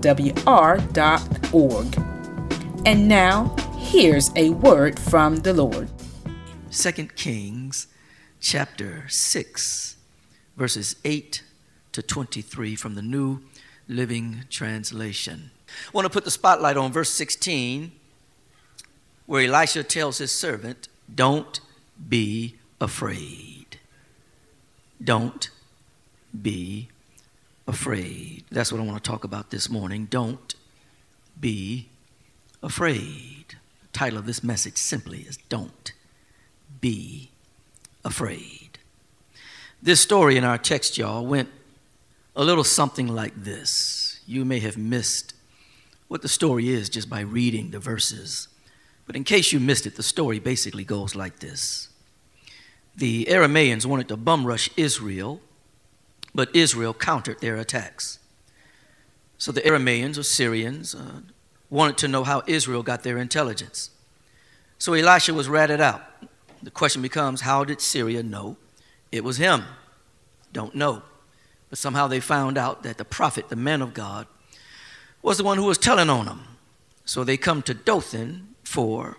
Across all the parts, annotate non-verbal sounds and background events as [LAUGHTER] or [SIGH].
www.thegrovewr.org. And now, here's a word from the Lord. 2 Kings chapter 6, verses 8 to 23 from the New Living Translation. I want to put the spotlight on verse 16, where Elisha tells his servant, Don't be afraid. Don't be afraid. That's what I want to talk about this morning. Don't be afraid. The title of this message simply is Don't Be Afraid. This story in our text, y'all, went a little something like this. You may have missed what the story is just by reading the verses. But in case you missed it, the story basically goes like this The Arameans wanted to bum rush Israel but Israel countered their attacks. So the Arameans or Syrians uh, wanted to know how Israel got their intelligence. So Elisha was ratted out. The question becomes how did Syria know it was him? Don't know. But somehow they found out that the prophet, the man of God, was the one who was telling on them. So they come to Dothan for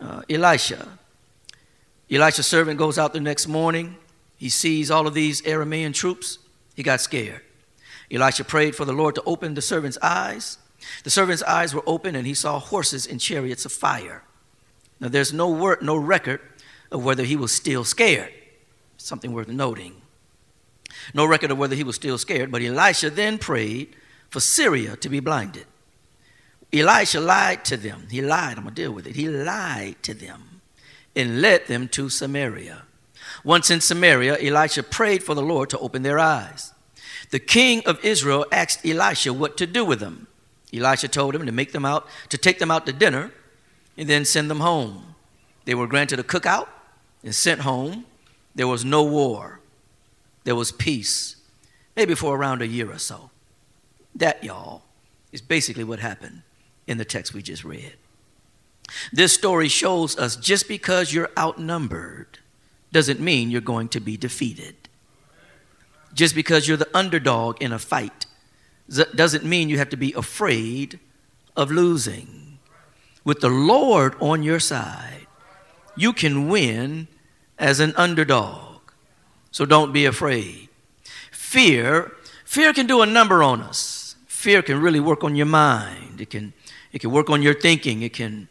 uh, Elisha. Elisha's servant goes out the next morning. He sees all of these Aramean troops. He got scared. Elisha prayed for the Lord to open the servant's eyes. The servant's eyes were open, and he saw horses and chariots of fire. Now, there's no, word, no record of whether he was still scared. Something worth noting. No record of whether he was still scared, but Elisha then prayed for Syria to be blinded. Elisha lied to them. He lied. I'm going to deal with it. He lied to them and led them to Samaria. Once in Samaria, Elisha prayed for the Lord to open their eyes. The king of Israel asked Elisha what to do with them. Elisha told him to make them out, to take them out to dinner, and then send them home. They were granted a cookout and sent home. There was no war. There was peace, maybe for around a year or so. That, y'all, is basically what happened in the text we just read. This story shows us just because you're outnumbered doesn't mean you're going to be defeated. Just because you're the underdog in a fight doesn't mean you have to be afraid of losing. With the Lord on your side, you can win as an underdog. So don't be afraid. Fear, fear can do a number on us. Fear can really work on your mind. It can, it can work on your thinking. It can,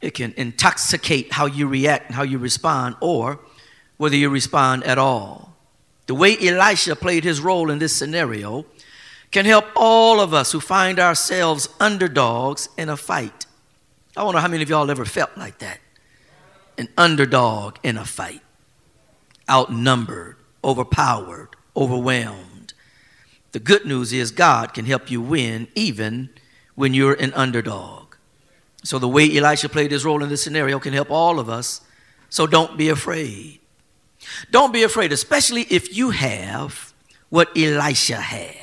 it can intoxicate how you react and how you respond, or whether you respond at all. The way Elisha played his role in this scenario can help all of us who find ourselves underdogs in a fight. I wonder how many of y'all ever felt like that. An underdog in a fight, outnumbered, overpowered, overwhelmed. The good news is God can help you win even when you're an underdog. So, the way Elisha played his role in this scenario can help all of us. So, don't be afraid. Don't be afraid, especially if you have what Elisha had.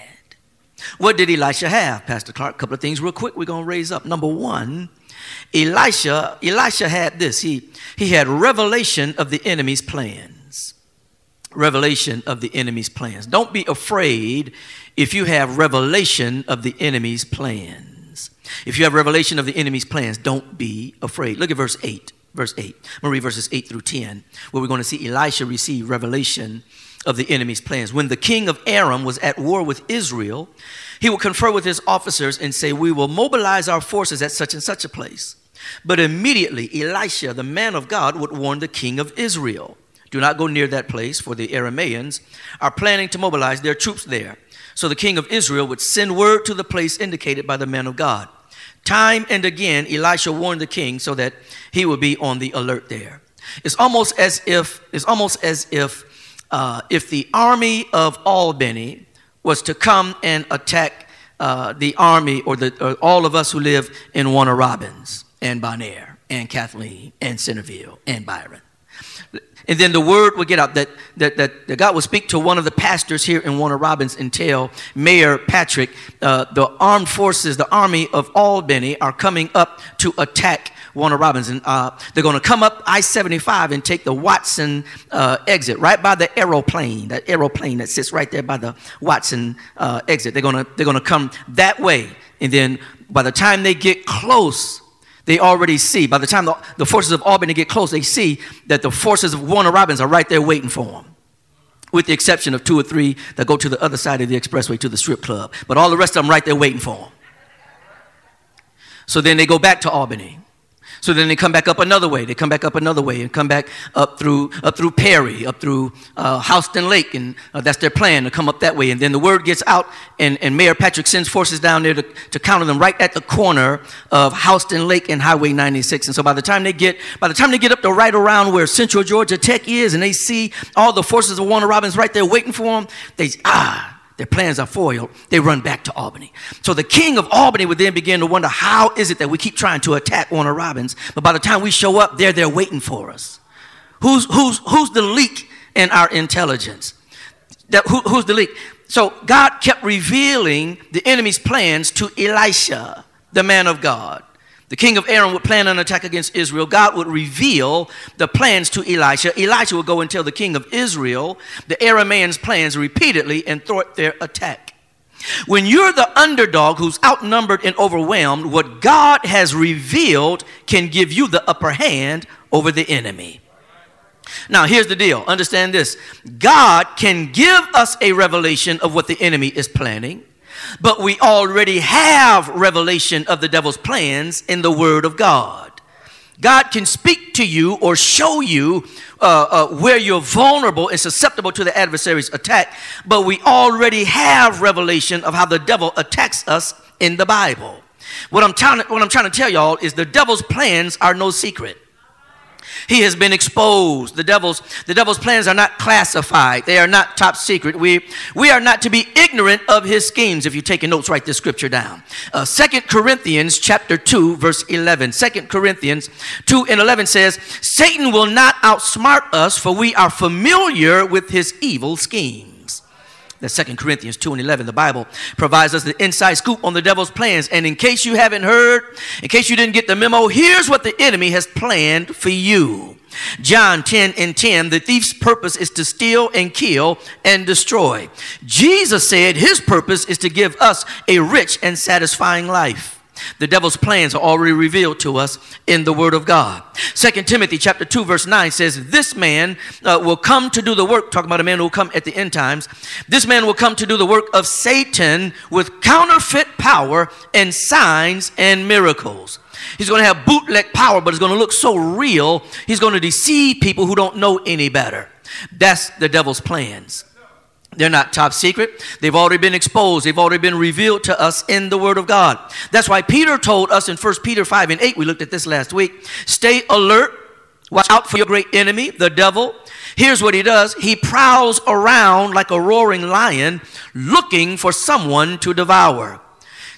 What did Elisha have, Pastor Clark? A couple of things real quick we're going to raise up. Number one, Elisha, Elisha had this. He, he had revelation of the enemy's plans. Revelation of the enemy's plans. Don't be afraid if you have revelation of the enemy's plans. If you have revelation of the enemy's plans, don't be afraid. Look at verse 8 verse 8. I'm going to read verses 8 through 10, where we're going to see Elisha receive revelation of the enemy's plans. When the king of Aram was at war with Israel, he would confer with his officers and say, We will mobilize our forces at such and such a place. But immediately, Elisha, the man of God, would warn the king of Israel Do not go near that place, for the Arameans are planning to mobilize their troops there. So the king of Israel would send word to the place indicated by the man of God. Time and again, Elisha warned the king so that he would be on the alert there. It's almost as if it's almost as if uh, if the army of Albany was to come and attack uh, the army or, the, or all of us who live in Warner Robins and Bonaire and Kathleen and Centerville and Byron. And then the word would get out that, that, that, that, God would speak to one of the pastors here in Warner Robins and tell Mayor Patrick, uh, the armed forces, the army of Albany are coming up to attack Warner Robins. And uh, they're going to come up I 75 and take the Watson uh, exit right by the aeroplane, that aeroplane that sits right there by the Watson uh, exit. They're going to they're going to come that way. And then by the time they get close, they already see. By the time the, the forces of Albany get close, they see that the forces of Warner Robins are right there waiting for them with the exception of two or three that go to the other side of the expressway to the strip club. But all the rest of them right there waiting for them. So then they go back to Albany. So then they come back up another way. They come back up another way and come back up through up through Perry, up through uh, Houston Lake, and uh, that's their plan to come up that way. And then the word gets out, and, and Mayor Patrick sends forces down there to, to counter them right at the corner of Houston Lake and Highway 96. And so by the time they get by the time they get up to right around where Central Georgia Tech is, and they see all the forces of Warner Robins right there waiting for them, they ah their plans are foiled. They run back to Albany. So the king of Albany would then begin to wonder how is it that we keep trying to attack Warner Robins, but by the time we show up, they're there waiting for us. Who's, who's, who's the leak in our intelligence? That, who, who's the leak? So God kept revealing the enemy's plans to Elisha, the man of God. The king of Aram would plan an attack against Israel. God would reveal the plans to Elisha. Elisha would go and tell the king of Israel the Arameans' plans repeatedly and thwart their attack. When you're the underdog who's outnumbered and overwhelmed, what God has revealed can give you the upper hand over the enemy. Now, here's the deal understand this God can give us a revelation of what the enemy is planning but we already have revelation of the devil's plans in the Word of God. God can speak to you or show you uh, uh, where you're vulnerable and susceptible to the adversary's attack, but we already have revelation of how the devil attacks us in the Bible. What I'm, trying what I'm trying to tell y'all is the devil's plans are no secret. He has been exposed. The devil's, the devil's plans are not classified. They are not top secret. We, we are not to be ignorant of his schemes. If you're taking notes, write this scripture down. Uh, Corinthians chapter 2, verse 11. 2 Corinthians 2 and 11 says, Satan will not outsmart us, for we are familiar with his evil scheme. That's 2 Corinthians 2 and 11. The Bible provides us the inside scoop on the devil's plans. And in case you haven't heard, in case you didn't get the memo, here's what the enemy has planned for you. John 10 and 10, the thief's purpose is to steal and kill and destroy. Jesus said his purpose is to give us a rich and satisfying life. The devil's plans are already revealed to us in the Word of God. Second Timothy chapter 2, verse 9 says, This man uh, will come to do the work, talking about a man who will come at the end times. This man will come to do the work of Satan with counterfeit power and signs and miracles. He's going to have bootleg power, but it's going to look so real, he's going to deceive people who don't know any better. That's the devil's plans. They're not top secret. They've already been exposed. They've already been revealed to us in the Word of God. That's why Peter told us in 1 Peter 5 and 8, we looked at this last week stay alert, watch out for your great enemy, the devil. Here's what he does he prowls around like a roaring lion looking for someone to devour.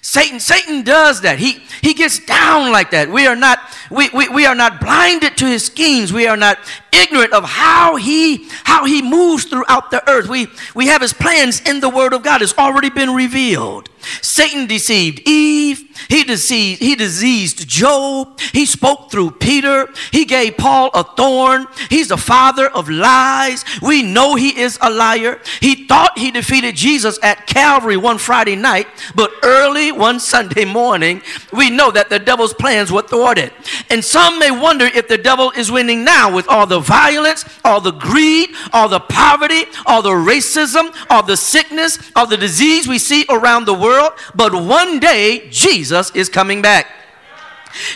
Satan, Satan does that. He, he gets down like that. We are not, we, we, we are not blinded to his schemes. We are not ignorant of how he, how he moves throughout the earth. We, we have his plans in the word of God. It's already been revealed. Satan deceived Eve. He deceived, he diseased Job. He spoke through Peter. He gave Paul a thorn. He's the father of lies. We know he is a liar. He thought he defeated Jesus at Calvary one Friday night, but early one Sunday morning, we know that the devil's plans were thwarted. And some may wonder if the devil is winning now with all the violence, all the greed, all the poverty, all the racism, all the sickness, all the disease we see around the world. But one day, Jesus is coming back.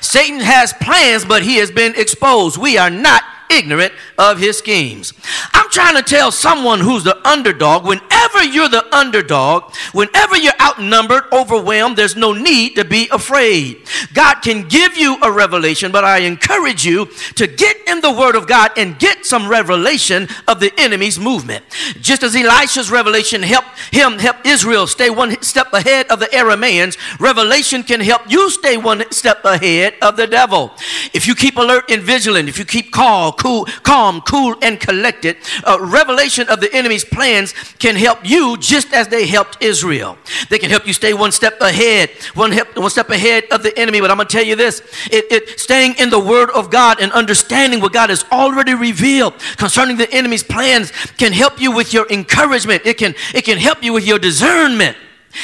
Satan has plans, but he has been exposed. We are not ignorant of his schemes. I'm trying to tell someone who's the underdog whenever you're the underdog, whenever you're outnumbered, overwhelmed, there's no need to be afraid. God can give you a revelation, but I encourage you to get in the Word of God and get some revelation of the enemy's movement. Just as Elisha's revelation helped him help Israel stay one step ahead of the Aramaeans, revelation can help you stay one step ahead of the devil. If you keep alert and vigilant, if you keep calm, cool, calm, cool, and collected, uh, revelation of the enemy's plans can help you just as they helped Israel. They can help you stay one step ahead, one, one step ahead of the enemy. But I'm going to tell you this: it, it staying in the Word of God and understanding what God has already revealed concerning the enemy's plans can help you with your encouragement. It can it can help you with your discernment.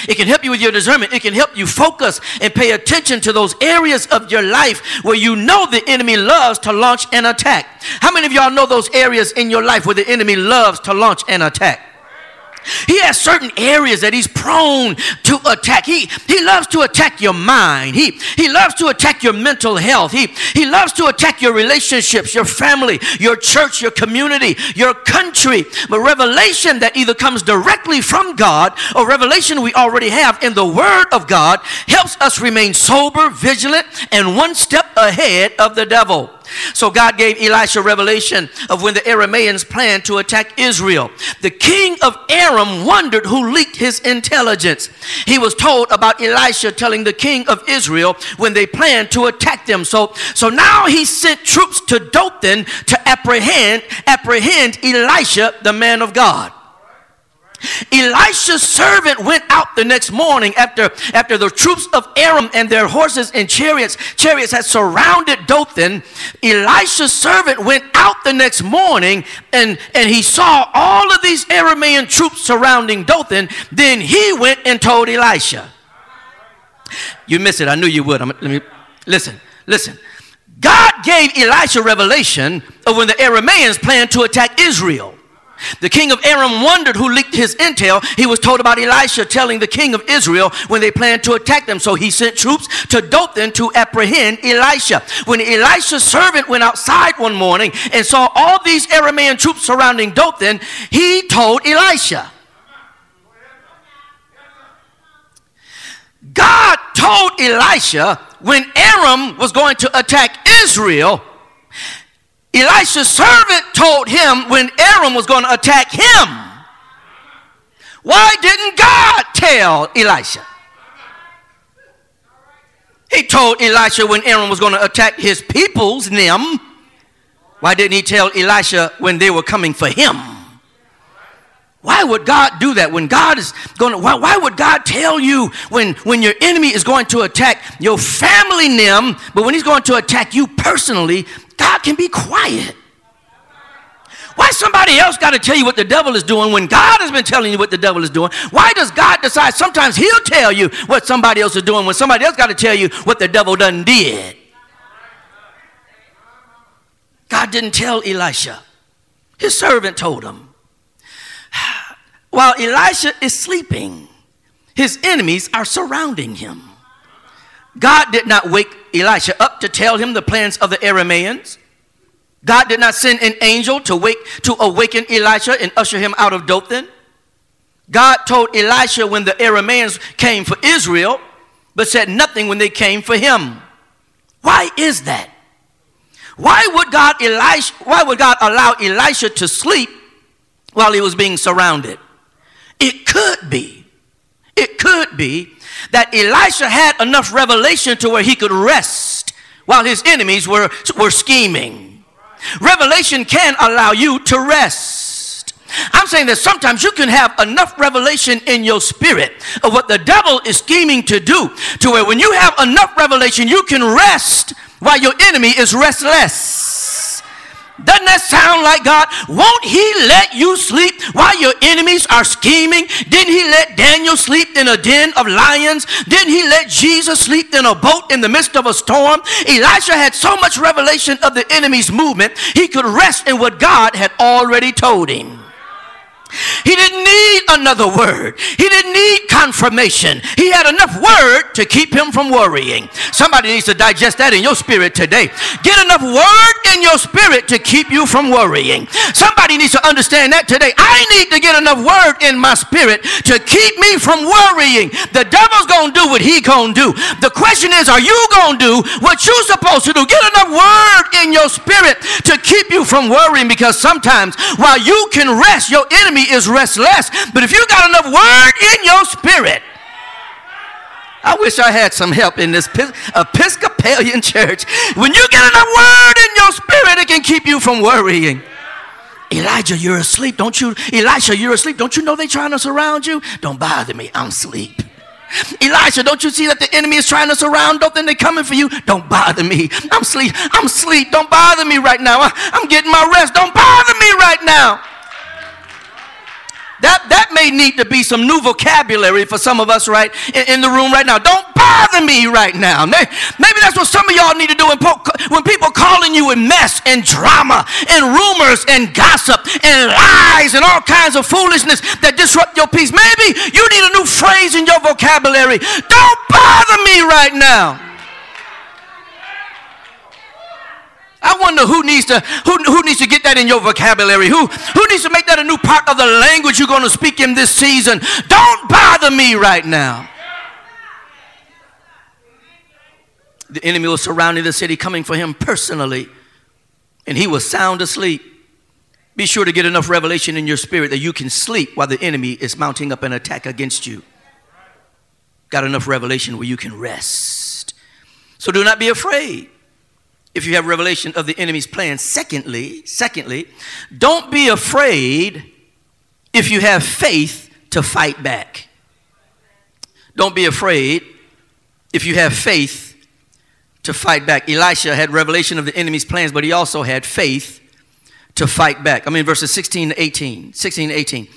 It can help you with your discernment. It can help you focus and pay attention to those areas of your life where you know the enemy loves to launch an attack. How many of y'all know those areas in your life where the enemy loves to launch an attack? He has certain areas that he's prone to attack. He, he loves to attack your mind. He, he loves to attack your mental health. He, he loves to attack your relationships, your family, your church, your community, your country. But revelation that either comes directly from God or revelation we already have in the Word of God helps us remain sober, vigilant, and one step ahead of the devil. So God gave Elisha revelation of when the Aramaeans planned to attack Israel. The king of Aram wondered who leaked his intelligence. He was told about Elisha telling the king of Israel when they planned to attack them. So, so now he sent troops to Dothan to apprehend, apprehend Elisha, the man of God. Elisha's servant went out the next morning after, after the troops of Aram and their horses and chariots, chariots had surrounded Dothan. Elisha's servant went out the next morning and, and he saw all of these Aramean troops surrounding Dothan. Then he went and told Elisha. You missed it. I knew you would. I'm, let me listen. Listen. God gave Elisha revelation of when the Arameans planned to attack Israel. The king of Aram wondered who leaked his intel. He was told about Elisha telling the king of Israel when they planned to attack them. So he sent troops to Dothan to apprehend Elisha. When Elisha's servant went outside one morning and saw all these Aramean troops surrounding Dothan, he told Elisha. God told Elisha when Aram was going to attack Israel Elisha's servant told him when Aram was going to attack him. Why didn't God tell Elisha? He told Elisha when Aram was going to attack his people's Nim. Why didn't he tell Elisha when they were coming for him? Why would God do that when God is going to, why, why would God tell you when, when your enemy is going to attack your family Nim, but when he's going to attack you personally, God can be quiet. Why somebody else got to tell you what the devil is doing when God has been telling you what the devil is doing? Why does God decide sometimes he'll tell you what somebody else is doing when somebody else got to tell you what the devil done did? God didn't tell Elisha. His servant told him. While Elisha is sleeping, his enemies are surrounding him. God did not wake Elisha up to tell him the plans of the Aramaeans. God did not send an angel to wake to awaken Elisha and usher him out of Dothan. God told Elisha when the Aramaeans came for Israel, but said nothing when they came for him. Why is that? Why would God Elisha, why would God allow Elisha to sleep while he was being surrounded? It could be, it could be that Elisha had enough revelation to where he could rest while his enemies were, were scheming. Revelation can allow you to rest. I'm saying that sometimes you can have enough revelation in your spirit of what the devil is scheming to do, to where when you have enough revelation, you can rest while your enemy is restless. Doesn't that sound like God? Won't He let you sleep while your enemies are scheming? Didn't He let Daniel sleep in a den of lions? Didn't He let Jesus sleep in a boat in the midst of a storm? Elisha had so much revelation of the enemy's movement, he could rest in what God had already told him. He didn't need another word. He didn't need confirmation. He had enough word to keep him from worrying. Somebody needs to digest that in your spirit today. Get enough word in your spirit to keep you from worrying. Somebody needs to understand that today. I need to get enough word in my spirit to keep me from worrying. The devil's going to do what he going to do. The question is, are you going to do what you're supposed to do? Get enough word in your spirit to keep you from worrying because sometimes while you can rest, your enemy is restless. But if you got enough word in your spirit, I wish I had some help in this Episcopalian [LAUGHS] church. When you get enough word in your spirit, it can keep you from worrying. Elijah, you're asleep, don't you? Elisha, you're asleep. Don't you know they're trying to surround you? Don't bother me. I'm asleep. Elisha, don't you see that the enemy is trying to surround? Don't think they're coming for you? Don't bother me. I'm asleep. I'm asleep. Don't bother me right now. I'm getting my rest. Don't bother me right now. That, that may need to be some new vocabulary for some of us right in, in the room right now. Don't bother me right now. Maybe, that's what some of y'all need to do when, when people calling you with mess and drama and rumors and gossip and lies and all kinds of foolishness that disrupt your peace. Maybe you need a new phrase in your vocabulary. Don't bother me right now. I wonder who needs to who, who needs to get that in your vocabulary. Who who needs to make that a new part of the language you're going to speak in this season. Don't bother me right now. The enemy was surrounding the city, coming for him personally, and he was sound asleep. Be sure to get enough revelation in your spirit that you can sleep while the enemy is mounting up an attack against you. Got enough revelation where you can rest. So do not be afraid if you have revelation of the enemy's plan. Secondly, secondly, don't be afraid if you have faith to fight back. Don't be afraid if you have faith to fight back. Elisha had revelation of the enemy's plans, but he also had faith to fight back. I mean, verses 16 to 18. 16 to 18.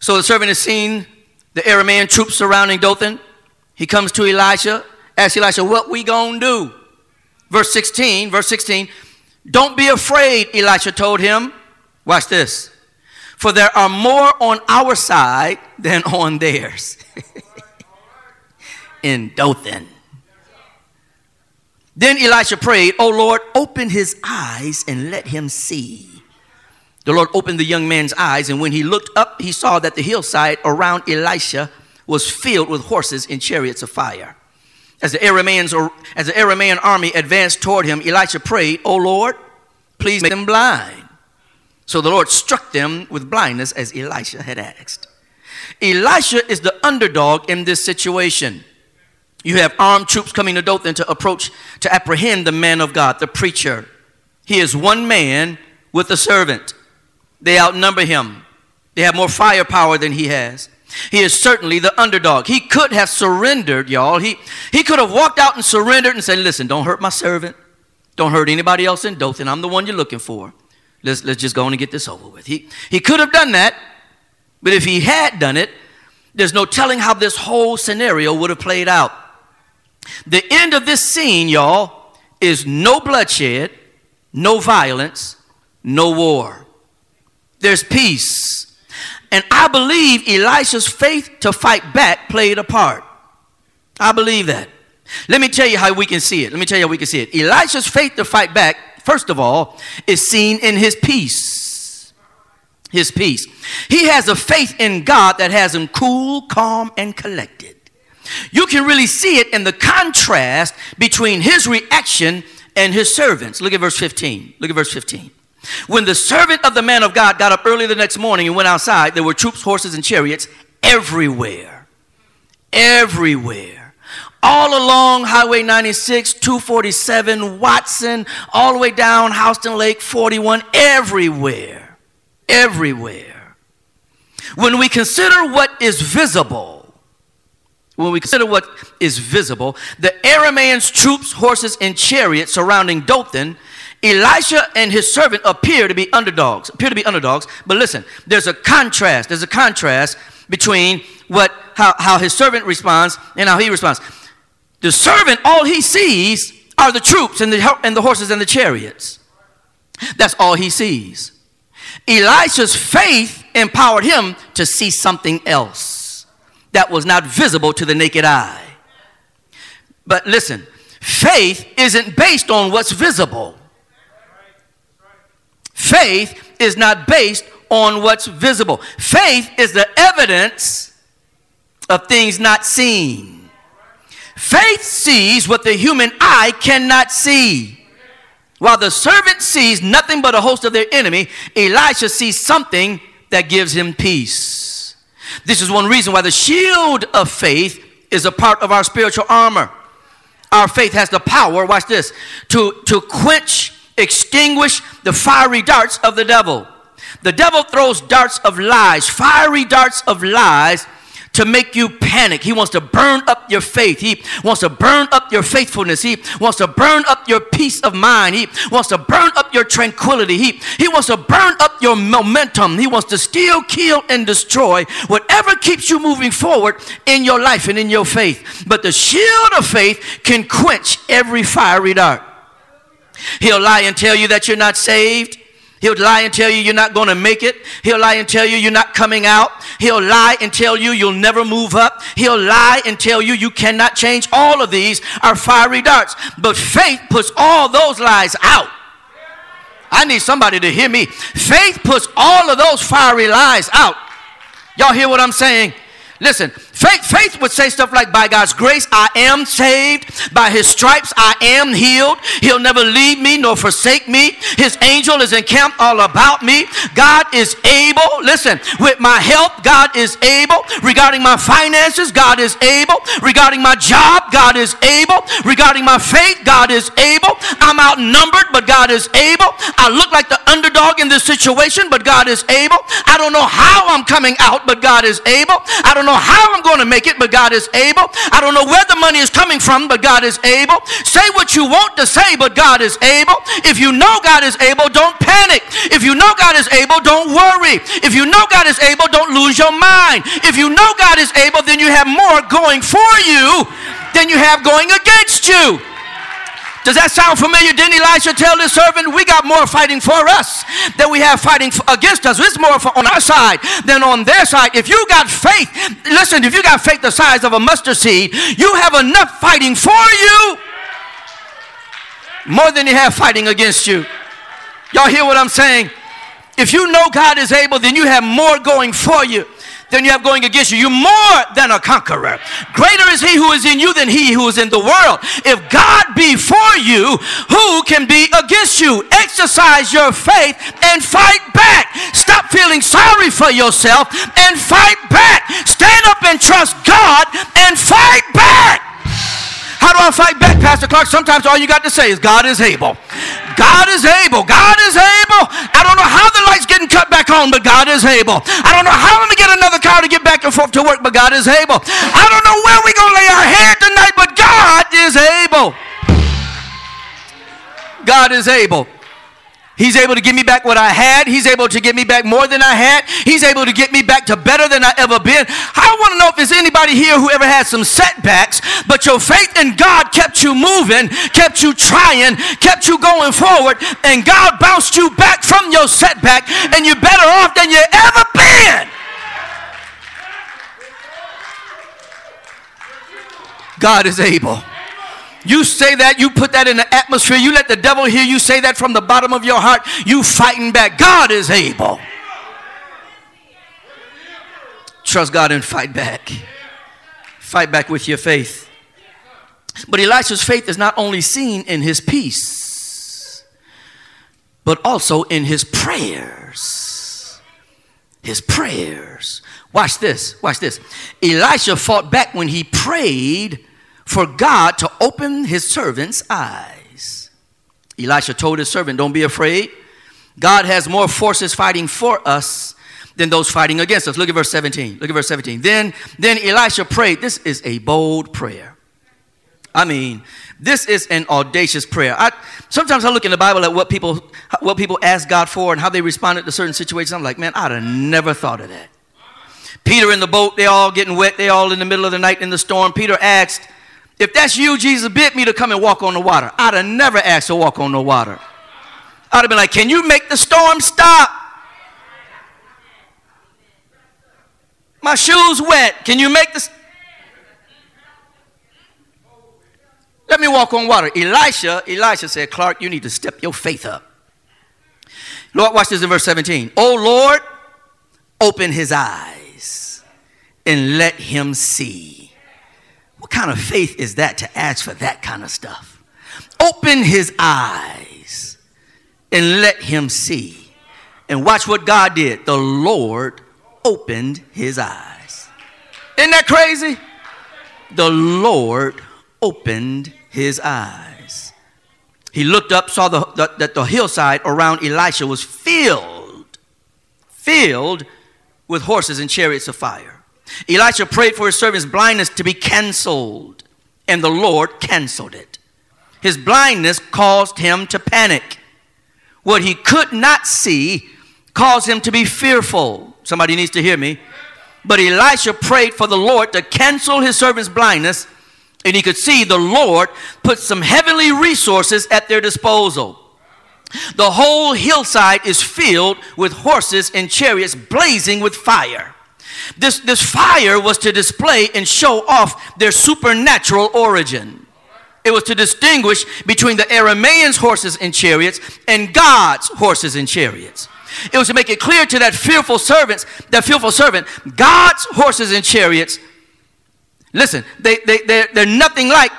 So the servant has seen the Aramean troops surrounding Dothan. He comes to Elisha, asks Elisha, What we gonna do? Verse 16, verse 16, don't be afraid, Elisha told him. Watch this. For there are more on our side than on theirs. [LAUGHS] In Dothan. Then Elisha prayed, O Lord, open his eyes and let him see. The Lord opened the young man's eyes, and when he looked up, he saw that the hillside around Elisha was filled with horses and chariots of fire. As the Arameans or as the Aramean army advanced toward him, Elisha prayed, "O Lord, please make them blind." So the Lord struck them with blindness as Elisha had asked. Elisha is the underdog in this situation. You have armed troops coming to Dothan to approach to apprehend the man of God, the preacher. He is one man with a servant. They outnumber him. They have more firepower than he has. He is certainly the underdog. He could have surrendered, y'all. He, he could have walked out and surrendered and said, Listen, don't hurt my servant. Don't hurt anybody else in Dothan. I'm the one you're looking for. Let's, let's just go on and get this over with. He, he could have done that, but if he had done it, there's no telling how this whole scenario would have played out. The end of this scene, y'all, is no bloodshed, no violence, no war. There's peace and I believe Elisha's faith to fight back played a part. I believe that. Let me tell you how we can see it. Let me tell you how we can see it. Elisha's faith to fight back, first of all, is seen in his peace. His peace. He has a faith in God that has him cool, calm, and collected. You can really see it in the contrast between his reaction and his servants. Look at verse 15. Look at verse 15. When the servant of the man of God got up early the next morning and went outside, there were troops, horses, and chariots everywhere. Everywhere. All along Highway 96, 247, Watson, all the way down Houston Lake 41, everywhere. Everywhere. When we consider what is visible, when we consider what is visible, the Arameans' troops, horses, and chariots surrounding Dothan Elisha and his servant appear to be underdogs, appear to be underdogs, but listen, there's a contrast. There's a contrast between what how, how his servant responds and how he responds. The servant, all he sees are the troops and the, and the horses and the chariots. That's all he sees. Elisha's faith empowered him to see something else that was not visible to the naked eye. But listen, faith isn't based on what's visible. Faith is not based on what's visible. Faith is the evidence of things not seen. Faith sees what the human eye cannot see. While the servant sees nothing but a host of their enemy, Elisha sees something that gives him peace. This is one reason why the shield of faith is a part of our spiritual armor. Our faith has the power, watch this, to, to quench, extinguish the fiery darts of the devil. The devil throws darts of lies, fiery darts of lies to make you panic. He wants to burn up your faith. He wants to burn up your faithfulness. He wants to burn up your peace of mind. He wants to burn up your tranquility. He, he wants to burn up your momentum. He wants to steal, kill, and destroy whatever keeps you moving forward in your life and in your faith. But the shield of faith can quench every fiery dart. He'll lie and tell you that you're not saved. He'll lie and tell you you're not going to make it. He'll lie and tell you you're not coming out. He'll lie and tell you you'll never move up. He'll lie and tell you you cannot change. All of these are fiery darts. But faith puts all those lies out. I need somebody to hear me. Faith puts all of those fiery lies out. Y'all hear what I'm saying? Listen, faith, faith would say stuff like, by God's grace, I am saved. By his stripes, I am healed. He'll never leave me nor forsake me. His angel is encamped all about me. God is able. Listen, with my help, God is able. Regarding my finances, God is able. Regarding my job, God is able. Regarding my faith, God is able. I'm outnumbered, but God is able. I look like the underdog in this situation, but God is able. I don't know how I'm coming out, but God is able. I don't know how I'm going to make it, but God is able. I don't know where the money is coming from, but God is able. Say what you want to say, but God is able. If you know God is able, don't panic. If you know God is able, don't worry. If you know God is able, don't lose your mind. If you know God is able, then you have more going for you than you have going against you. Does that sound familiar? Didn't Elisha tell his servant, We got more fighting for us than we have fighting against us? It's more on our side than on their side. If you got faith, listen, if you got faith the size of a mustard seed, you have enough fighting for you more than you have fighting against you. Y'all hear what I'm saying? If you know God is able, then you have more going for you than you have going against you. You're more than a conqueror. Greater is he who is in you than he who is in the world. If God be for you, who can be against you? Exercise your faith and fight back. Stop feeling sorry for yourself and fight back. Stand up and trust God and fight back. How do I fight back, Pastor Clark? Sometimes all you got to say is, God is able. God is able. God is able. I don't know how the light's getting cut back on, but God is able. I don't know how I'm going to get another car to get back and forth to work, but God is able. I don't know where we're going to lay our head tonight, but God is able. God is able. He's able to give me back what I had. He's able to give me back more than I had. He's able to get me back to better than I ever been. I want to know if there's anybody here who ever had some setbacks, but your faith in God kept you moving, kept you trying, kept you going forward, and God bounced you back from your setback, and you're better off than you ever been. God is able. You say that, you put that in the atmosphere, you let the devil hear you say that from the bottom of your heart, you fighting back. God is able. Trust God and fight back. Fight back with your faith. But Elisha's faith is not only seen in his peace, but also in his prayers. His prayers. Watch this. Watch this. Elisha fought back when he prayed for God to open his servant's eyes. Elisha told his servant, Don't be afraid. God has more forces fighting for us than those fighting against us. Look at verse 17. Look at verse 17. Then, then Elisha prayed. This is a bold prayer. I mean, this is an audacious prayer. I, sometimes I look in the Bible at what people, what people ask God for and how they responded to certain situations. I'm like, man, I'd have never thought of that. Peter in the boat, they all getting wet. They all in the middle of the night in the storm. Peter asked, if that's you, Jesus bid me to come and walk on the water. I'd have never asked to walk on the water. I'd have been like, Can you make the storm stop? My shoes wet. Can you make this? Let me walk on water. Elisha, Elisha said, Clark, you need to step your faith up. Lord, watch this in verse 17. Oh Lord, open his eyes and let him see. What kind of faith is that to ask for that kind of stuff? Open his eyes and let him see. And watch what God did. The Lord opened his eyes. Isn't that crazy? The Lord opened his eyes. He looked up, saw the, the, that the hillside around Elisha was filled, filled with horses and chariots of fire. Elisha prayed for his servant's blindness to be canceled, and the Lord canceled it. His blindness caused him to panic. What he could not see caused him to be fearful. Somebody needs to hear me. But Elisha prayed for the Lord to cancel his servant's blindness, and he could see the Lord put some heavenly resources at their disposal. The whole hillside is filled with horses and chariots blazing with fire. This, this fire was to display and show off their supernatural origin. It was to distinguish between the Arameans' horses and chariots and God's horses and chariots. It was to make it clear to that fearful servant, that fearful servant, God's horses and chariots. Listen, they, they, they're, they're nothing like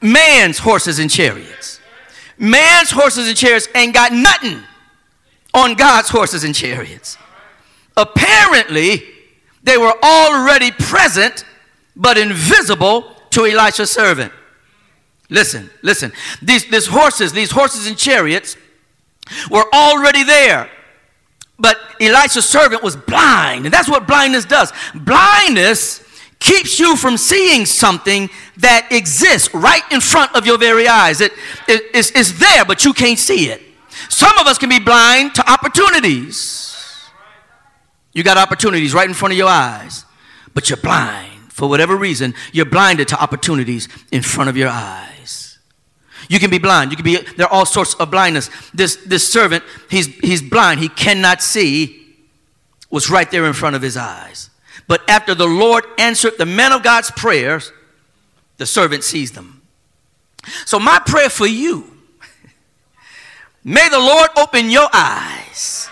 man's horses and chariots. Man's horses and chariots ain't got nothing on God's horses and chariots. Apparently, they were already present but invisible to Elisha's servant. Listen, listen. These, these horses, these horses and chariots were already there. But Elisha's servant was blind. And that's what blindness does. Blindness keeps you from seeing something that exists right in front of your very eyes. It, it, it's, it's there, but you can't see it. Some of us can be blind to opportunities. You got opportunities right in front of your eyes, but you're blind. For whatever reason, you're blinded to opportunities in front of your eyes. You can be blind. You can be, there are all sorts of blindness. This, this servant, he's, he's blind. He cannot see what's right there in front of his eyes. But after the Lord answered the man of God's prayers, the servant sees them. So, my prayer for you [LAUGHS] may the Lord open your eyes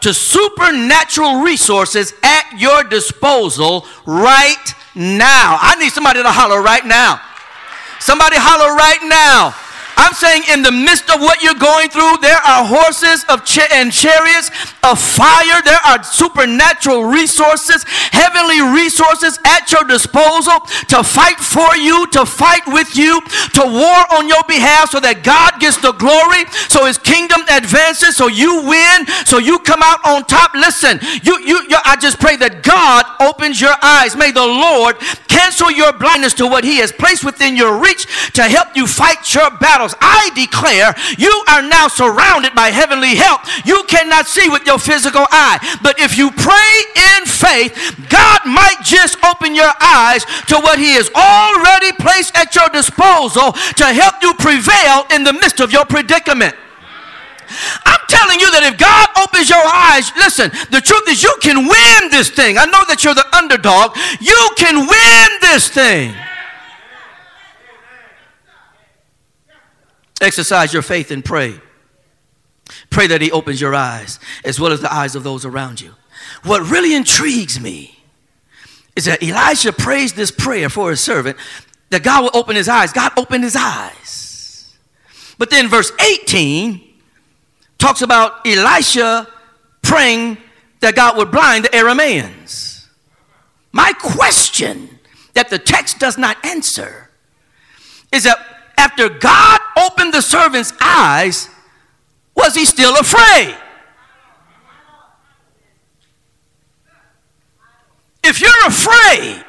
to supernatural resources at your disposal right now. I need somebody to holler right now. Somebody holler right now. I'm saying, in the midst of what you're going through, there are horses of cha- and chariots of fire. There are supernatural resources, heavenly resources at your disposal to fight for you, to fight with you, to war on your behalf so that God gets the glory, so his kingdom advances, so you win, so you come out on top. Listen, you, you, you I just pray that God opens your eyes. May the Lord cancel your blindness to what he has placed within your reach to help you fight your battles. I declare you are now surrounded by heavenly help. You cannot see with your physical eye, but if you pray in faith, God might just open your eyes to what He has already placed at your disposal to help you prevail in the midst of your predicament. I'm telling you that if God opens your eyes, listen, the truth is you can win this thing. I know that you're the underdog. You can win this thing. Exercise your faith and pray. Pray that He opens your eyes as well as the eyes of those around you. What really intrigues me is that Elijah prays this prayer for his servant that God will open his eyes. God opened his eyes. But then verse 18 talks about Elisha praying that God would blind the Arameans. My question that the text does not answer is that after God opened the servant's eyes, was he still afraid? If you're afraid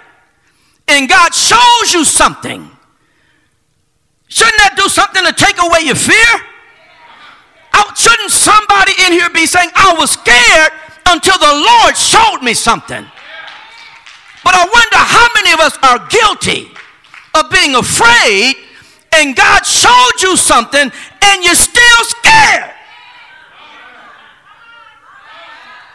and God shows you something, shouldn't that do something to take away your fear? Shouldn't somebody in here be saying, I was scared until the Lord showed me something? But I wonder how many of us are guilty of being afraid and God showed you something and you're still scared.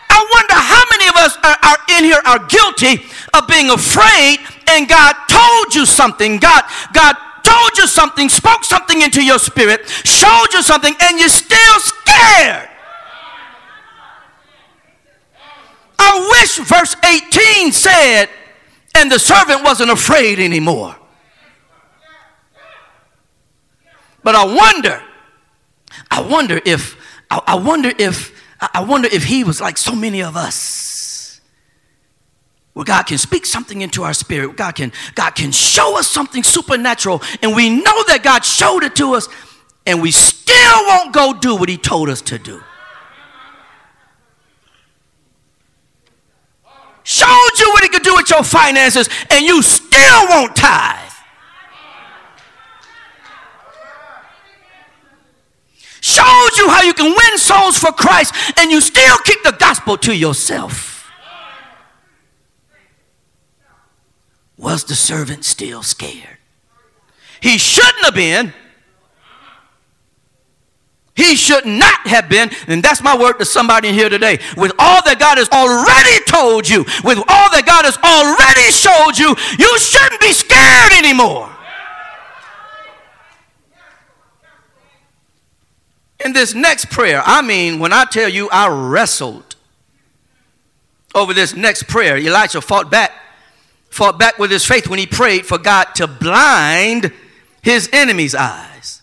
I wonder how many of us are, are in here are guilty of being afraid and God told you something. God, God told you something, spoke something into your spirit, showed you something, and you're still scared. I wish verse 18 said, and the servant wasn't afraid anymore. But I wonder, I wonder if, I, wonder if, I wonder if he was like so many of us. Where God can speak something into our spirit. God can, God can show us something supernatural, and we know that God showed it to us, and we still won't go do what he told us to do. Showed you what he could do with your finances, and you still won't tithe. Showed you how you can win souls for Christ and you still keep the gospel to yourself. Was the servant still scared? He shouldn't have been. He should not have been. And that's my word to somebody here today. With all that God has already told you, with all that God has already showed you, you shouldn't be scared anymore. In this next prayer, I mean, when I tell you I wrestled over this next prayer, Elijah fought back, fought back with his faith when he prayed for God to blind his enemy's eyes.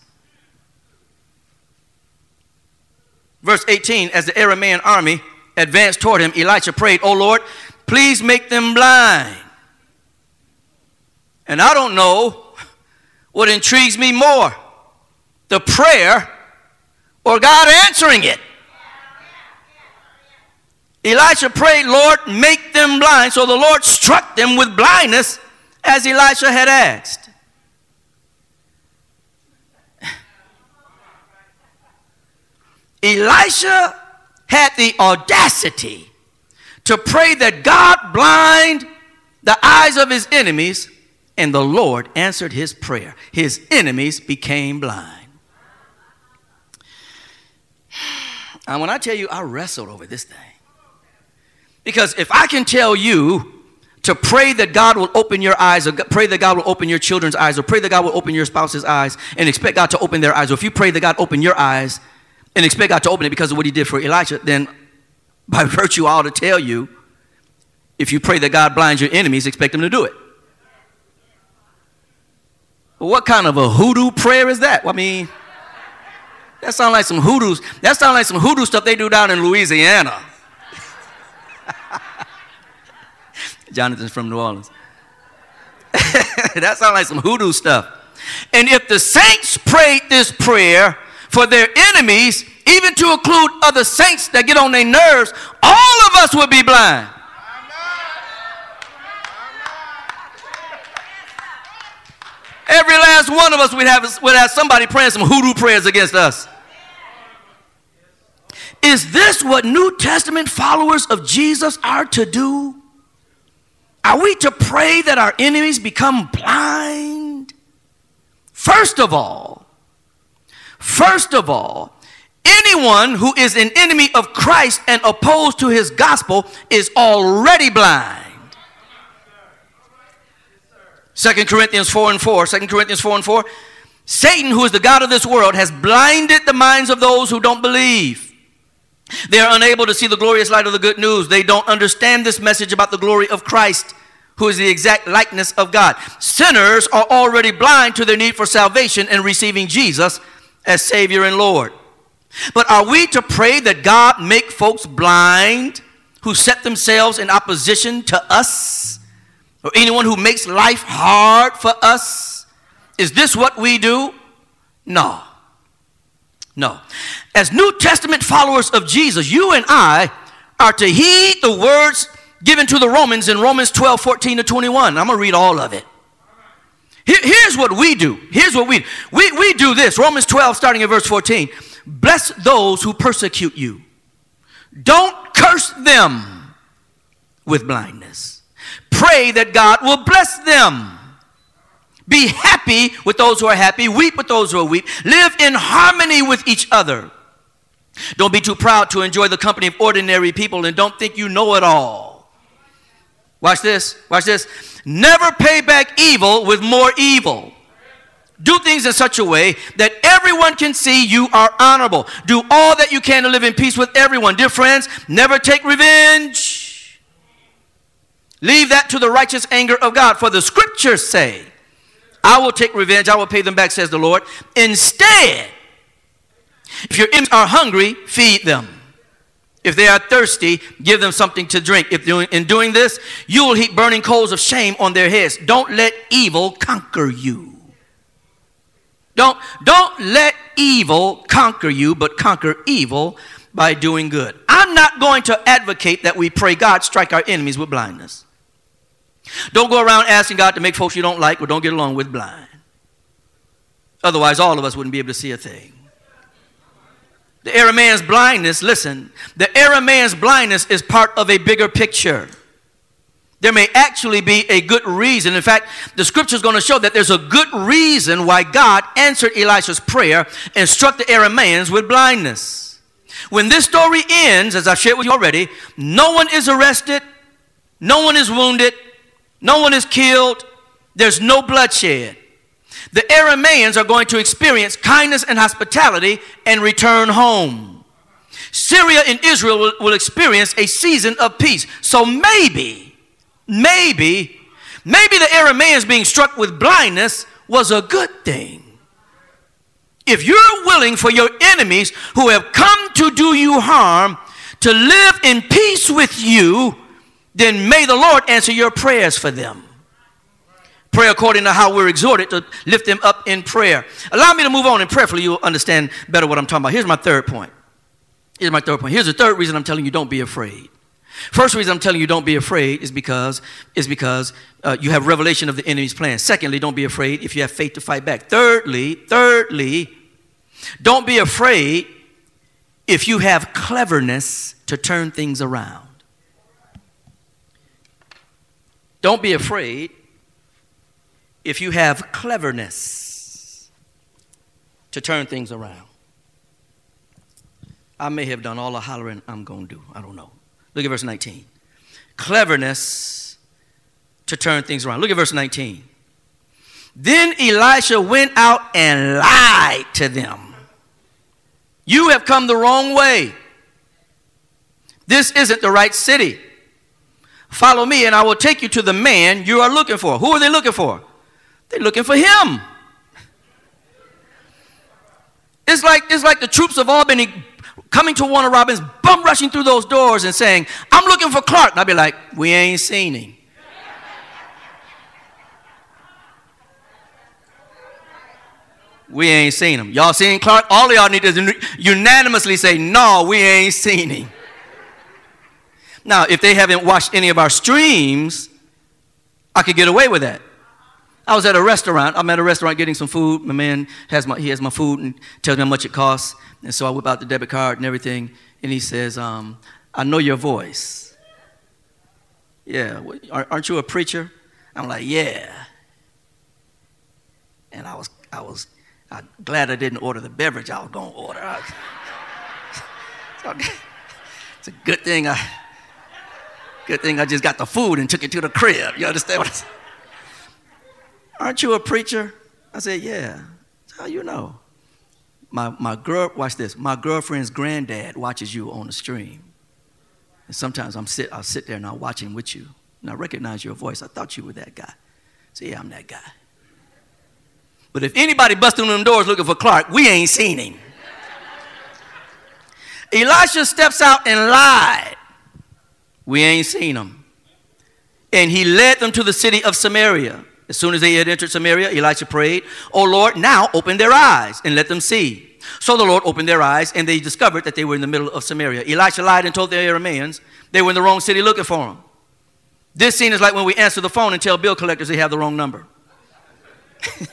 Verse 18 As the Aramean army advanced toward him, Elijah prayed, Oh Lord, please make them blind. And I don't know what intrigues me more the prayer or God answering it. Elisha prayed, Lord, make them blind. So the Lord struck them with blindness as Elisha had asked. [LAUGHS] Elisha had the audacity to pray that God blind the eyes of his enemies, and the Lord answered his prayer. His enemies became blind. And when I tell you, I wrestled over this thing. Because if I can tell you to pray that God will open your eyes, or pray that God will open your children's eyes, or pray that God will open your spouse's eyes, and expect God to open their eyes, or if you pray that God open your eyes and expect God to open it because of what he did for Elijah, then [LAUGHS] by virtue, I ought to tell you, if you pray that God blinds your enemies, expect him to do it. What kind of a hoodoo prayer is that? I mean, that sounds like some hoodoos. That sounds like some hoodoo stuff they do down in Louisiana. [LAUGHS] Jonathan's from New Orleans. [LAUGHS] that sounds like some hoodoo stuff. And if the saints prayed this prayer for their enemies, even to include other saints that get on their nerves, all of us would be blind. Every last one of us would have, would have somebody praying some hoodoo prayers against us. Is this what New Testament followers of Jesus are to do? Are we to pray that our enemies become blind? First of all, first of all, anyone who is an enemy of Christ and opposed to his gospel is already blind. 2 Corinthians 4 and 4, 2 Corinthians 4 and 4. Satan, who is the God of this world, has blinded the minds of those who don't believe they are unable to see the glorious light of the good news. They don't understand this message about the glory of Christ, who is the exact likeness of God. Sinners are already blind to their need for salvation and receiving Jesus as Savior and Lord. But are we to pray that God make folks blind who set themselves in opposition to us? Or anyone who makes life hard for us? Is this what we do? No. No. As New Testament followers of Jesus, you and I are to heed the words given to the Romans in Romans 12, 14 to 21. I'm going to read all of it. Here, here's what we do. Here's what we do. We, we do this. Romans 12, starting at verse 14. Bless those who persecute you. Don't curse them with blindness. Pray that God will bless them. Be happy with those who are happy. Weep with those who are weep. Live in harmony with each other. Don't be too proud to enjoy the company of ordinary people and don't think you know it all. Watch this. Watch this. Never pay back evil with more evil. Do things in such a way that everyone can see you are honorable. Do all that you can to live in peace with everyone. Dear friends, never take revenge. Leave that to the righteous anger of God. For the scriptures say, I will take revenge, I will pay them back, says the Lord. Instead, if your enemies are hungry, feed them. If they are thirsty, give them something to drink. If in doing this, you will heap burning coals of shame on their heads. Don't let evil conquer you. Don't, don't let evil conquer you, but conquer evil by doing good. I'm not going to advocate that we pray God strike our enemies with blindness. Don't go around asking God to make folks you don't like or don't get along with blind. Otherwise, all of us wouldn't be able to see a thing. The Aramean's blindness, listen, the Aramean's blindness is part of a bigger picture. There may actually be a good reason. In fact, the scripture is going to show that there's a good reason why God answered Elisha's prayer and struck the Arameans with blindness. When this story ends, as I've shared with you already, no one is arrested, no one is wounded, no one is killed, there's no bloodshed the Arameans are going to experience kindness and hospitality and return home. Syria and Israel will, will experience a season of peace. So maybe, maybe, maybe the Arameans being struck with blindness was a good thing. If you're willing for your enemies who have come to do you harm to live in peace with you, then may the Lord answer your prayers for them. Pray according to how we're exhorted to lift them up in prayer. Allow me to move on and prayerfully you'll understand better what I'm talking about. Here's my third point. Here's my third point. Here's the third reason I'm telling you don't be afraid. First reason I'm telling you don't be afraid is because is because uh, you have revelation of the enemy's plan. Secondly, don't be afraid if you have faith to fight back. Thirdly, thirdly, don't be afraid if you have cleverness to turn things around. Don't be afraid if you have cleverness to turn things around. I may have done all the hollering I'm going to do. I don't know. Look at verse 19. Cleverness to turn things around. Look at verse 19. Then Elisha went out and lied to them. You have come the wrong way. This isn't the right city. Follow me, and I will take you to the man you are looking for. Who are they looking for? They're looking for him. It's like, it's like the troops of Albany coming to Warner Robins, bum rushing through those doors and saying, I'm looking for Clark. And I'd be like, we ain't seen him. We ain't seen him. Y'all seen Clark? All y'all need to unanimously say, no, we ain't seen him. Now, if they haven't watched any of our streams, I could get away with that. I was at a restaurant. I'm at a restaurant getting some food. My man has my, he has my food and tells me how much it costs. And so I whip out the debit card and everything. And he says, um, I know your voice. Yeah, aren't you a preacher? I'm like, yeah. And I was, I was I'm glad I didn't order the beverage I was going to order. Was, [LAUGHS] so [LAUGHS] it's a good thing I, good thing I just got the food and took it to the crib. You understand what I'm saying? Aren't you a preacher? I said, Yeah. How you know? My, my girl, watch this. My girlfriend's granddad watches you on the stream. And sometimes I'm sit, I'll sit there and I'll watch him with you. And I recognize your voice. I thought you were that guy. So yeah, I'm that guy. But if anybody busting them doors looking for Clark, we ain't seen him. [LAUGHS] Elisha steps out and lied. We ain't seen him. And he led them to the city of Samaria. As soon as they had entered Samaria, Elisha prayed, Oh Lord, now open their eyes and let them see. So the Lord opened their eyes, and they discovered that they were in the middle of Samaria. Elisha lied and told the Arameans they were in the wrong city looking for him. This scene is like when we answer the phone and tell bill collectors they have the wrong number. [LAUGHS]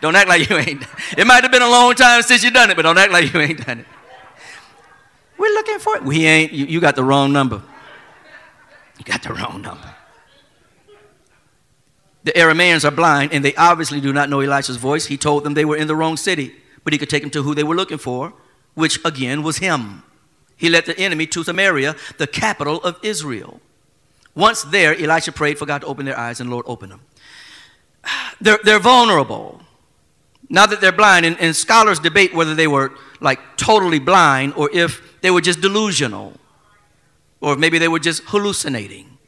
don't act like you ain't. It might have been a long time since you done it, but don't act like you ain't done it. We're looking for it. We ain't. You, you got the wrong number. You got the wrong number. The Arameans are blind and they obviously do not know Elisha's voice. He told them they were in the wrong city, but he could take them to who they were looking for which again was him. He led the enemy to Samaria, the capital of Israel. Once there, Elisha prayed for God to open their eyes, and the Lord opened them. [SIGHS] They're, they're vulnerable. Now that they're blind, and, and scholars debate whether they were like totally blind or if they were just delusional or maybe they were just hallucinating.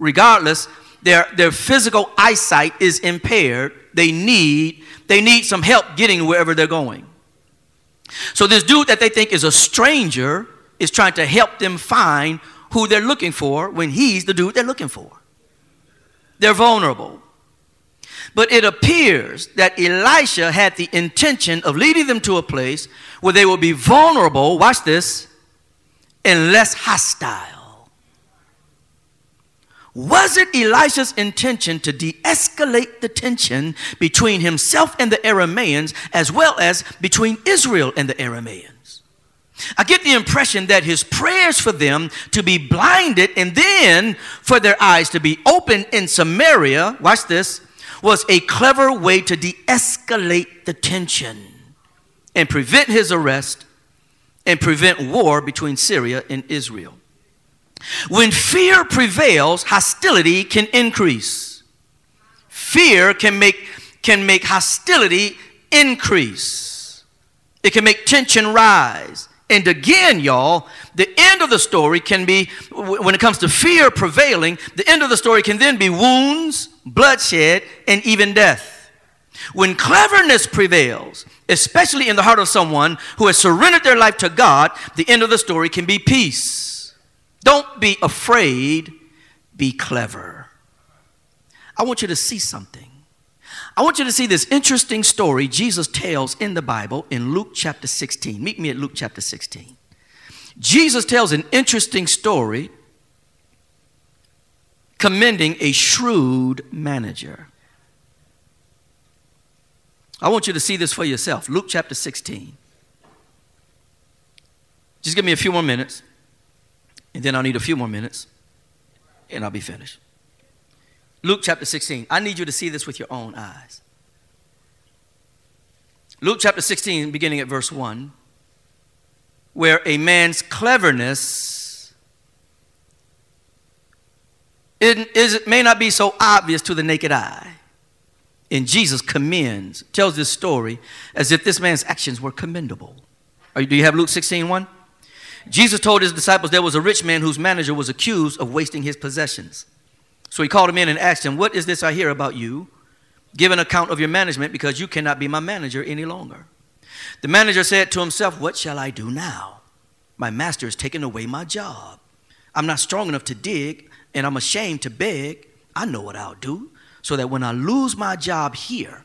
Regardless, their, their physical eyesight is impaired. They need, they need some help getting wherever they're going. So this dude that they think is a stranger is trying to help them find who they're looking for when he's the dude they're looking for. They're vulnerable. But it appears that Elisha had the intention of leading them to a place where they would be vulnerable, watch this, and less hostile. Was it Elisha's intention to de escalate the tension between himself and the Aramaeans as well as between Israel and the Aramaeans? I get the impression that his prayers for them to be blinded and then for their eyes to be opened in Samaria, watch this, was a clever way to de escalate the tension and prevent his arrest and prevent war between Syria and Israel. When fear prevails, hostility can increase. Fear can make, can make hostility increase. It can make tension rise. And again, y'all, the end of the story can be, when it comes to fear prevailing, the end of the story can then be wounds, bloodshed, and even death. When cleverness prevails, especially in the heart of someone who has surrendered their life to God, the end of the story can be peace. Don't be afraid, be clever. I want you to see something. I want you to see this interesting story Jesus tells in the Bible in Luke chapter 16. Meet me at Luke chapter 16. Jesus tells an interesting story commending a shrewd manager. I want you to see this for yourself. Luke chapter 16. Just give me a few more minutes, and then I'll need a few more minutes, and I'll be finished. Luke chapter 16. I need you to see this with your own eyes. Luke chapter 16, beginning at verse 1, where a man's cleverness it, is, it may not be so obvious to the naked eye. And Jesus commends, tells this story as if this man's actions were commendable. Are, do you have Luke 16 1? Jesus told his disciples there was a rich man whose manager was accused of wasting his possessions. So he called him in and asked him, What is this I hear about you? Give an account of your management because you cannot be my manager any longer. The manager said to himself, What shall I do now? My master has taken away my job. I'm not strong enough to dig, and I'm ashamed to beg. I know what I'll do so that when I lose my job here,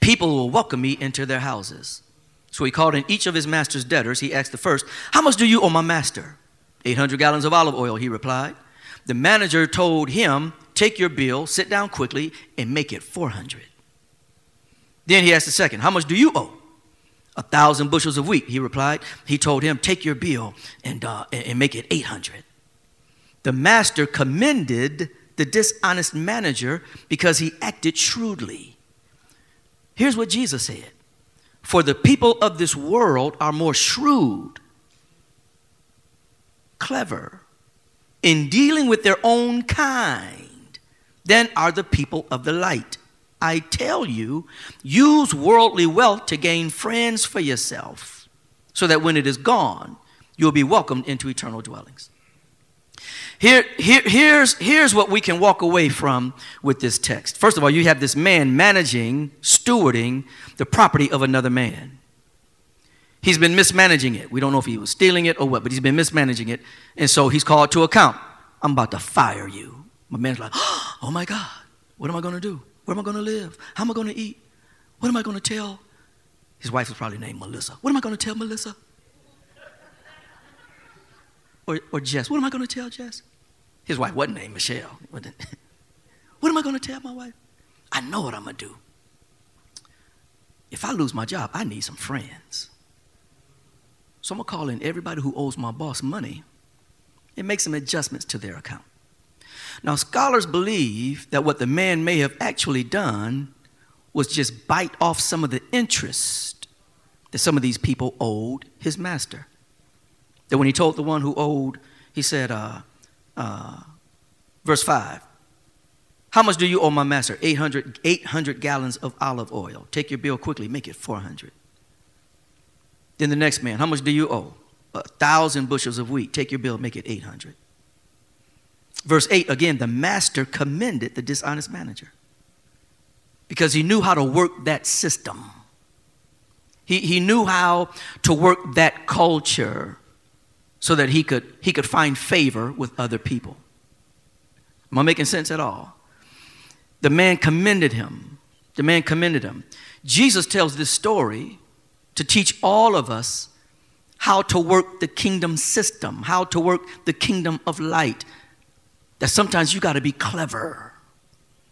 people will welcome me into their houses. So he called in each of his master's debtors. He asked the first, How much do you owe my master? 800 gallons of olive oil, he replied. The manager told him, Take your bill, sit down quickly, and make it 400. Then he asked the second, How much do you owe? A thousand bushels of wheat, he replied. He told him, Take your bill and, uh, and make it 800. The master commended the dishonest manager because he acted shrewdly. Here's what Jesus said For the people of this world are more shrewd, clever, in dealing with their own kind than are the people of the light. I tell you, use worldly wealth to gain friends for yourself, so that when it is gone, you'll be welcomed into eternal dwellings. Here, here, here's, here's what we can walk away from with this text. First of all, you have this man managing, stewarding the property of another man. He's been mismanaging it. We don't know if he was stealing it or what, but he's been mismanaging it. And so he's called to account. I'm about to fire you. My man's like, [GASPS] oh my God, what am I going to do? Where am I going to live? How am I going to eat? What am I going to tell? His wife was probably named Melissa. What am I going to tell Melissa? Or, or Jess. What am I going to tell Jess? His wife wasn't named Michelle. [LAUGHS] what am I going to tell my wife? I know what I'm going to do. If I lose my job, I need some friends. So I'm going to call in everybody who owes my boss money and make some adjustments to their account. Now, scholars believe that what the man may have actually done was just bite off some of the interest that some of these people owed his master. That when he told the one who owed, he said, uh, uh, verse 5, How much do you owe my master? 800, 800 gallons of olive oil. Take your bill quickly, make it 400. Then the next man, How much do you owe? A thousand bushels of wheat. Take your bill, make it 800. Verse 8 again, the master commended the dishonest manager because he knew how to work that system. He, he knew how to work that culture so that he could, he could find favor with other people. Am I making sense at all? The man commended him. The man commended him. Jesus tells this story to teach all of us how to work the kingdom system, how to work the kingdom of light. That sometimes you got to be clever,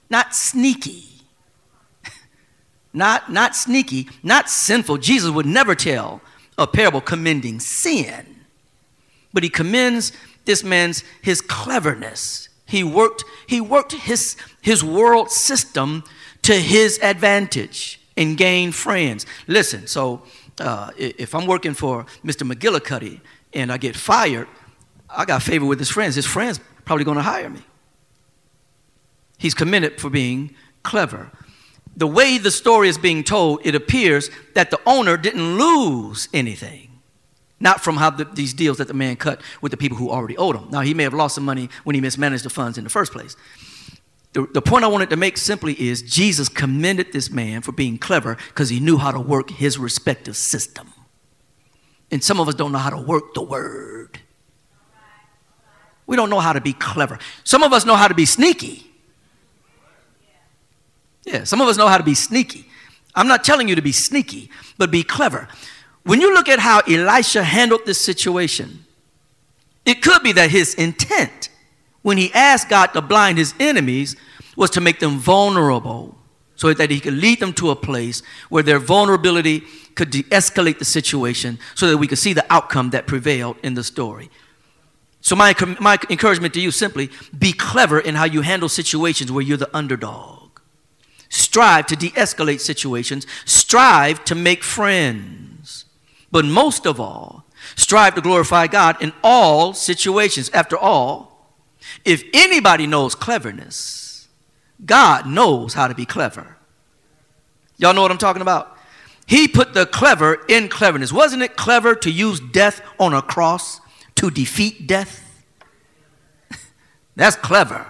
not sneaky. [LAUGHS] not, not sneaky, not sinful. Jesus would never tell a parable commending sin but he commends this man's his cleverness. He worked, he worked his, his world system to his advantage and gained friends. Listen, so uh, if I'm working for Mr. McGillicuddy and I get fired, I got favor with his friends. His friends probably going to hire me. He's commended for being clever. The way the story is being told, it appears that the owner didn't lose anything not from how the, these deals that the man cut with the people who already owed him. Now, he may have lost some money when he mismanaged the funds in the first place. The, the point I wanted to make simply is Jesus commended this man for being clever because he knew how to work his respective system. And some of us don't know how to work the word. We don't know how to be clever. Some of us know how to be sneaky. Yeah, some of us know how to be sneaky. I'm not telling you to be sneaky, but be clever. When you look at how Elisha handled this situation, it could be that his intent when he asked God to blind his enemies was to make them vulnerable so that he could lead them to a place where their vulnerability could de escalate the situation so that we could see the outcome that prevailed in the story. So, my, my encouragement to you simply be clever in how you handle situations where you're the underdog. Strive to de escalate situations, strive to make friends. But most of all, strive to glorify God in all situations. After all, if anybody knows cleverness, God knows how to be clever. Y'all know what I'm talking about? He put the clever in cleverness. Wasn't it clever to use death on a cross to defeat death? [LAUGHS] That's clever.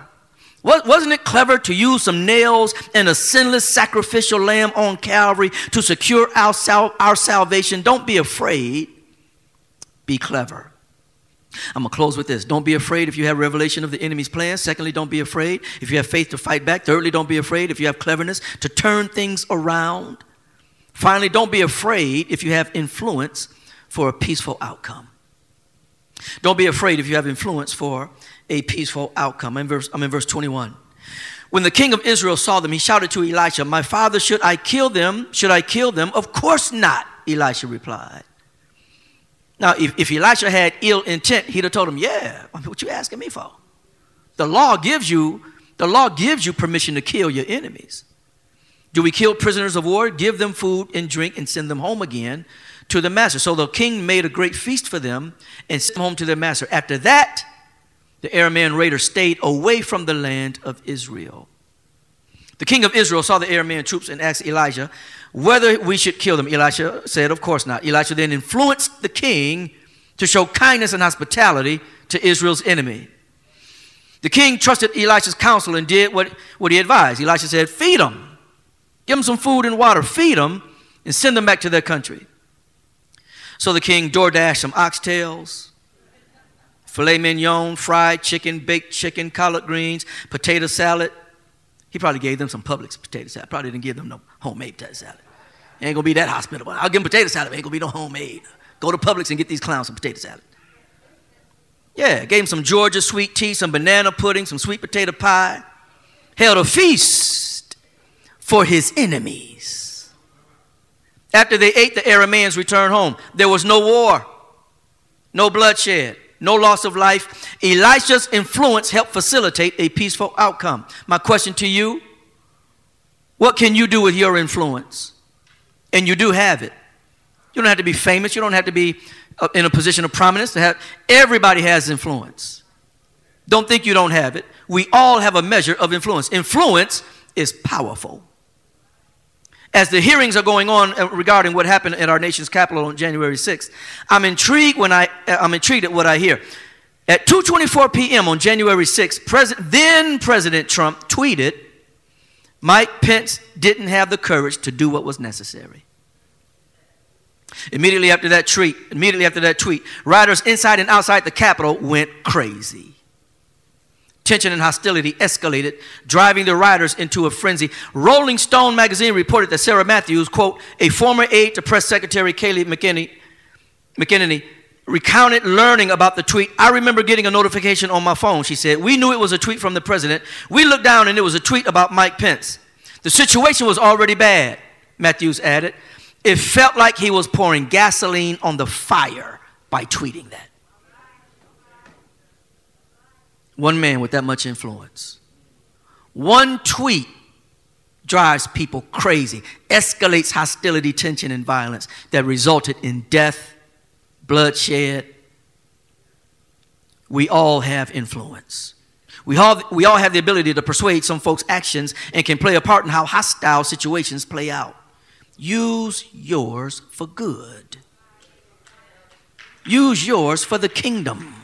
Wasn't it clever to use some nails and a sinless sacrificial lamb on Calvary to secure our, sal- our salvation? Don't be afraid. Be clever. I'm going to close with this. Don't be afraid if you have revelation of the enemy's plan. Secondly, don't be afraid if you have faith to fight back. Thirdly, don't be afraid if you have cleverness to turn things around. Finally, don't be afraid if you have influence for a peaceful outcome. Don't be afraid if you have influence for a peaceful outcome. I'm in verse, I'm in verse 21. When the king of Israel saw them, he shouted to Elisha, My father, should I kill them? Should I kill them? Of course not, Elisha replied. Now, if, if Elisha had ill intent, he'd have told him, Yeah, what you asking me for? The law gives you, the law gives you permission to kill your enemies. Do we kill prisoners of war, give them food and drink, and send them home again to the master? So the king made a great feast for them and sent them home to their master. After that, the Aramean raiders stayed away from the land of Israel. The king of Israel saw the Aramean troops and asked Elijah whether we should kill them. Elisha said, Of course not. Elisha then influenced the king to show kindness and hospitality to Israel's enemy. The king trusted Elisha's counsel and did what, what he advised. Elisha said, Feed them, give them some food and water, feed them, and send them back to their country. So the king door dashed some oxtails filet mignon, fried chicken, baked chicken, collard greens, potato salad. He probably gave them some Publix potato salad. Probably didn't give them no homemade potato salad. ain't gonna be that hospitable. I'll give them potato salad, ain't gonna be no homemade. Go to Publix and get these clowns some potato salad. Yeah, gave him some Georgia sweet tea, some banana pudding, some sweet potato pie. Held a feast for his enemies. After they ate, the Arameans returned home. There was no war, no bloodshed no loss of life. Elisha's influence helped facilitate a peaceful outcome. My question to you what can you do with your influence? And you do have it. You don't have to be famous. You don't have to be uh, in a position of prominence to have. Everybody has influence. Don't think you don't have it. We all have a measure of influence. Influence is powerful. As the hearings are going on uh, regarding what happened at our nation's capital on January 6th, I'm intrigued when I uh, I'm intrigued at what I hear. At 2:24 p.m. on January 6th, President, then President Trump tweeted, "Mike Pence didn't have the courage to do what was necessary." Immediately after that tweet, immediately after that tweet, riders inside and outside the Capitol went crazy. Tension and hostility escalated, driving the rioters into a frenzy. Rolling Stone magazine reported that Sarah Matthews, quote, a former aide to Press Secretary Kayleigh McEnany, McEnany, recounted learning about the tweet. I remember getting a notification on my phone. She said, We knew it was a tweet from the president. We looked down and it was a tweet about Mike Pence. The situation was already bad, Matthews added. It felt like he was pouring gasoline on the fire by tweeting that. One man with that much influence. One tweet drives people crazy, escalates hostility, tension, and violence that resulted in death, bloodshed. We all have influence. We all, we all have the ability to persuade some folks' actions and can play a part in how hostile situations play out. Use yours for good. Use yours for the kingdom.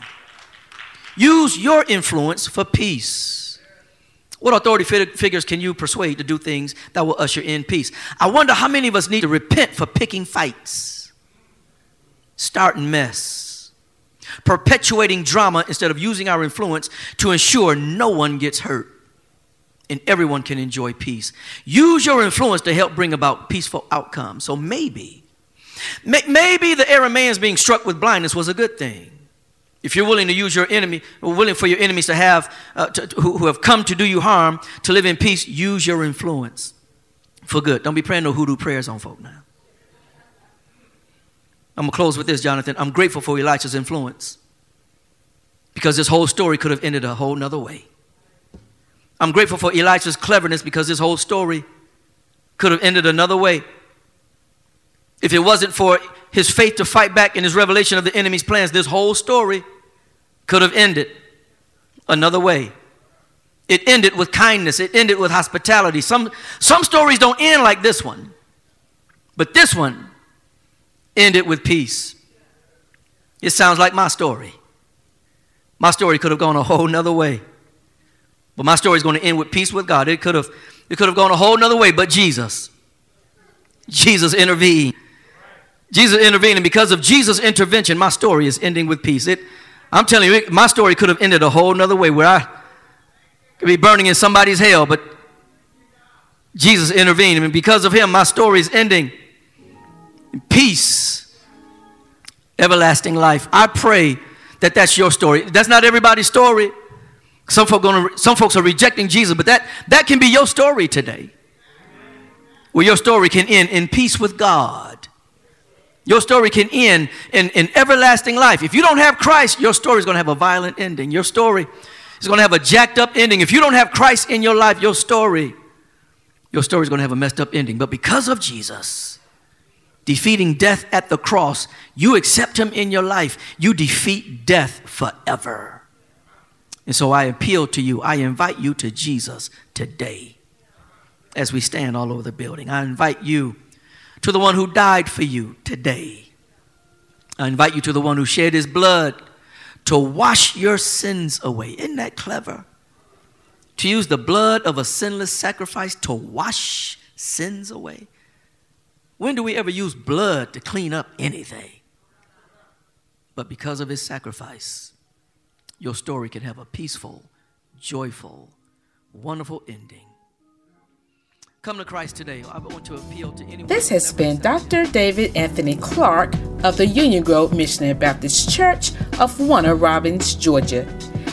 Use your influence for peace. What authority figures can you persuade to do things that will usher in peace? I wonder how many of us need to repent for picking fights, starting mess, perpetuating drama instead of using our influence to ensure no one gets hurt and everyone can enjoy peace. Use your influence to help bring about peaceful outcomes. So maybe, maybe the Arameans being struck with blindness was a good thing. If you're willing to use your enemy, willing for your enemies to have, uh, to, who, who have come to do you harm, to live in peace, use your influence for good. Don't be praying no hoodoo prayers on folk now. I'm going to close with this, Jonathan. I'm grateful for Elisha's influence because this whole story could have ended a whole nother way. I'm grateful for Elisha's cleverness because this whole story could have ended another way. If it wasn't for his faith to fight back in his revelation of the enemy's plans, this whole story could have ended another way. It ended with kindness, it ended with hospitality. Some, some stories don't end like this one, but this one ended with peace. It sounds like my story. My story could have gone a whole nother way. But my story is going to end with peace with God. It could have, it could have gone a whole nother way, but Jesus. Jesus intervened. Jesus intervened, and because of Jesus' intervention, my story is ending with peace. It, I'm telling you, my story could have ended a whole nother way where I could be burning in somebody's hell, but Jesus intervened, and because of him, my story is ending in peace, everlasting life. I pray that that's your story. That's not everybody's story. Some, folk gonna, some folks are rejecting Jesus, but that, that can be your story today. Where your story can end in peace with God. Your story can end in, in everlasting life. If you don't have Christ, your story is going to have a violent ending. Your story is going to have a jacked up ending. If you don't have Christ in your life, your story, your story is going to have a messed up ending. But because of Jesus, defeating death at the cross, you accept him in your life, you defeat death forever. And so I appeal to you, I invite you to Jesus today as we stand all over the building. I invite you to the one who died for you today. I invite you to the one who shed his blood to wash your sins away. Isn't that clever? To use the blood of a sinless sacrifice to wash sins away. When do we ever use blood to clean up anything? But because of his sacrifice, your story can have a peaceful, joyful, wonderful ending. Come to Christ today. I want to appeal to anyone. This has been Dr. David Anthony Clark of the Union Grove Missionary Baptist Church of Warner Robins, Georgia.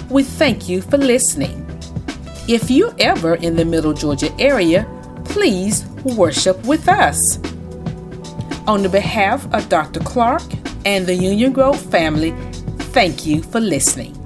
We thank you for listening. If you're ever in the Middle Georgia area, please worship with us. On the behalf of Dr. Clark and the Union Grove family, thank you for listening.